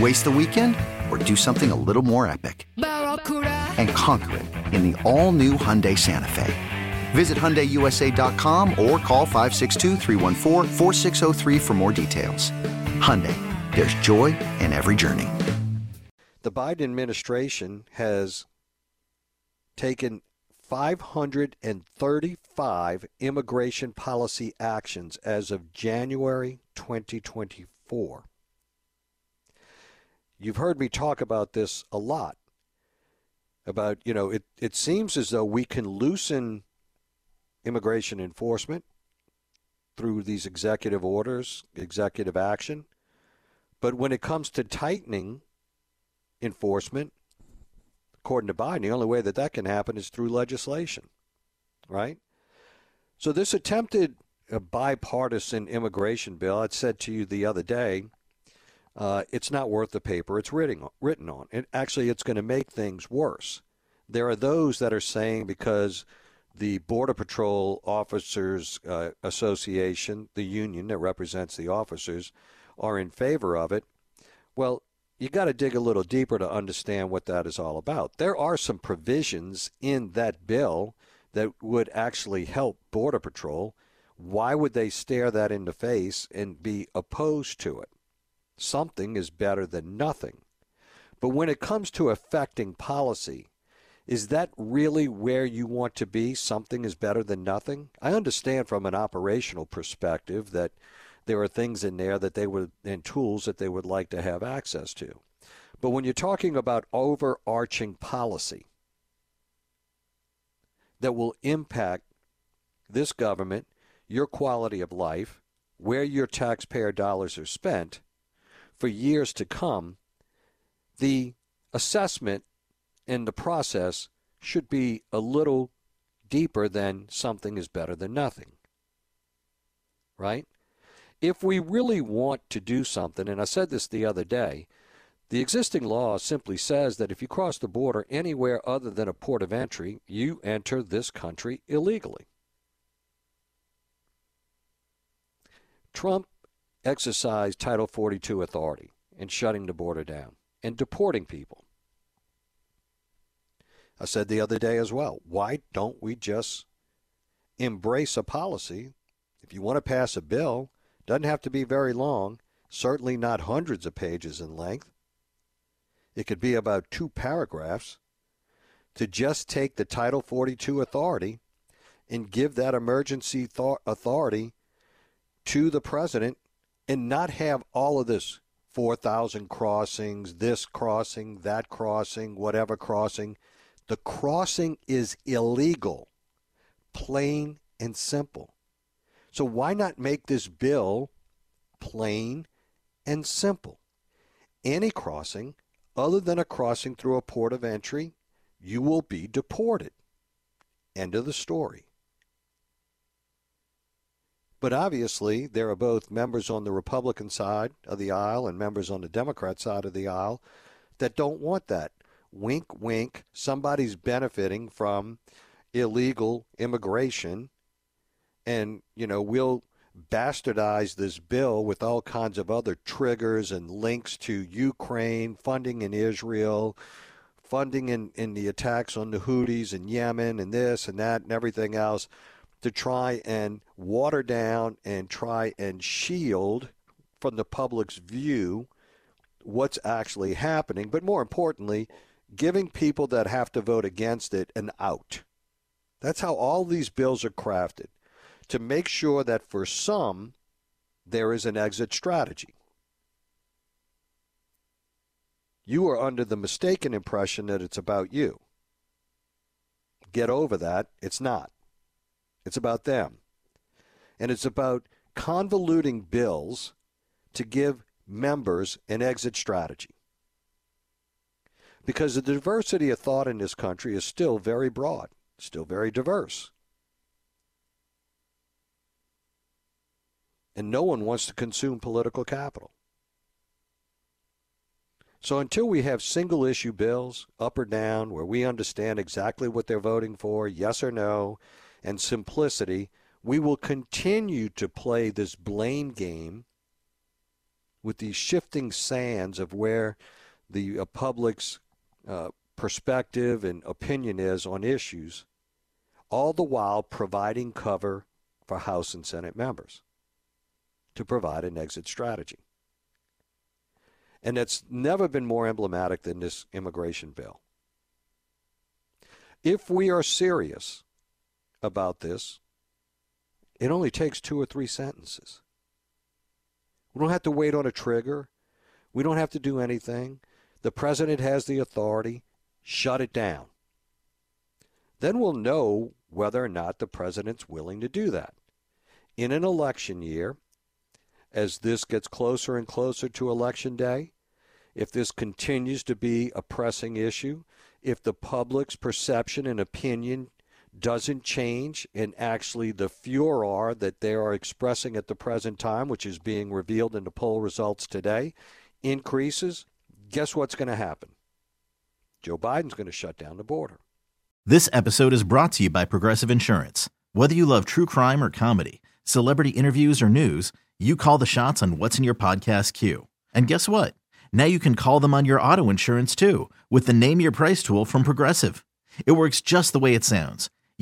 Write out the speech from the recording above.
Waste the weekend or do something a little more epic? And conquer it in the all new Hyundai Santa Fe. Visit HyundaiUSA.com or call 562 for more details. Hyundai, there's joy in every journey. The Biden administration has taken 535 immigration policy actions as of January 2024. You've heard me talk about this a lot. About, you know, it, it seems as though we can loosen immigration enforcement through these executive orders, executive action. But when it comes to tightening enforcement, according to Biden, the only way that that can happen is through legislation, right? So this attempted a bipartisan immigration bill, I said to you the other day, uh, it's not worth the paper it's written, written on. Actually, it's going to make things worse. There are those that are saying because the Border Patrol Officers uh, Association, the union that represents the officers, are in favor of it. Well, you got to dig a little deeper to understand what that is all about. There are some provisions in that bill that would actually help Border Patrol. Why would they stare that in the face and be opposed to it? Something is better than nothing. But when it comes to affecting policy, is that really where you want to be? Something is better than nothing? I understand from an operational perspective that there are things in there that they would and tools that they would like to have access to. But when you're talking about overarching policy that will impact this government, your quality of life, where your taxpayer dollars are spent, for years to come, the assessment and the process should be a little deeper than something is better than nothing. Right? If we really want to do something, and I said this the other day, the existing law simply says that if you cross the border anywhere other than a port of entry, you enter this country illegally. Trump exercise Title 42 authority in shutting the border down and deporting people. I said the other day as well, why don't we just embrace a policy? If you want to pass a bill, doesn't have to be very long, certainly not hundreds of pages in length. It could be about two paragraphs to just take the Title 42 authority and give that emergency authority to the president and not have all of this 4,000 crossings, this crossing, that crossing, whatever crossing. The crossing is illegal, plain and simple. So why not make this bill plain and simple? Any crossing other than a crossing through a port of entry, you will be deported. End of the story. But obviously, there are both members on the Republican side of the aisle and members on the Democrat side of the aisle that don't want that. Wink, wink, somebody's benefiting from illegal immigration, and, you know, we'll bastardize this bill with all kinds of other triggers and links to Ukraine, funding in Israel, funding in, in the attacks on the Houthis in Yemen, and this and that and everything else to try and water down and try and shield from the public's view what's actually happening, but more importantly, giving people that have to vote against it an out. That's how all these bills are crafted to make sure that for some, there is an exit strategy. You are under the mistaken impression that it's about you. Get over that. It's not. It's about them. And it's about convoluting bills to give members an exit strategy. Because the diversity of thought in this country is still very broad, still very diverse. And no one wants to consume political capital. So until we have single issue bills, up or down, where we understand exactly what they're voting for, yes or no, and simplicity, we will continue to play this blame game with these shifting sands of where the uh, public's uh, perspective and opinion is on issues, all the while providing cover for House and Senate members to provide an exit strategy. And it's never been more emblematic than this immigration bill. If we are serious about this, it only takes two or three sentences. We don't have to wait on a trigger. We don't have to do anything. The president has the authority. Shut it down. Then we'll know whether or not the president's willing to do that. In an election year, as this gets closer and closer to election day, if this continues to be a pressing issue, if the public's perception and opinion doesn't change and actually the furor that they are expressing at the present time, which is being revealed in the poll results today, increases, guess what's going to happen? Joe Biden's going to shut down the border. This episode is brought to you by Progressive Insurance. Whether you love true crime or comedy, celebrity interviews or news, you call the shots on what's in your podcast queue. And guess what? Now you can call them on your auto insurance too with the Name Your Price tool from Progressive. It works just the way it sounds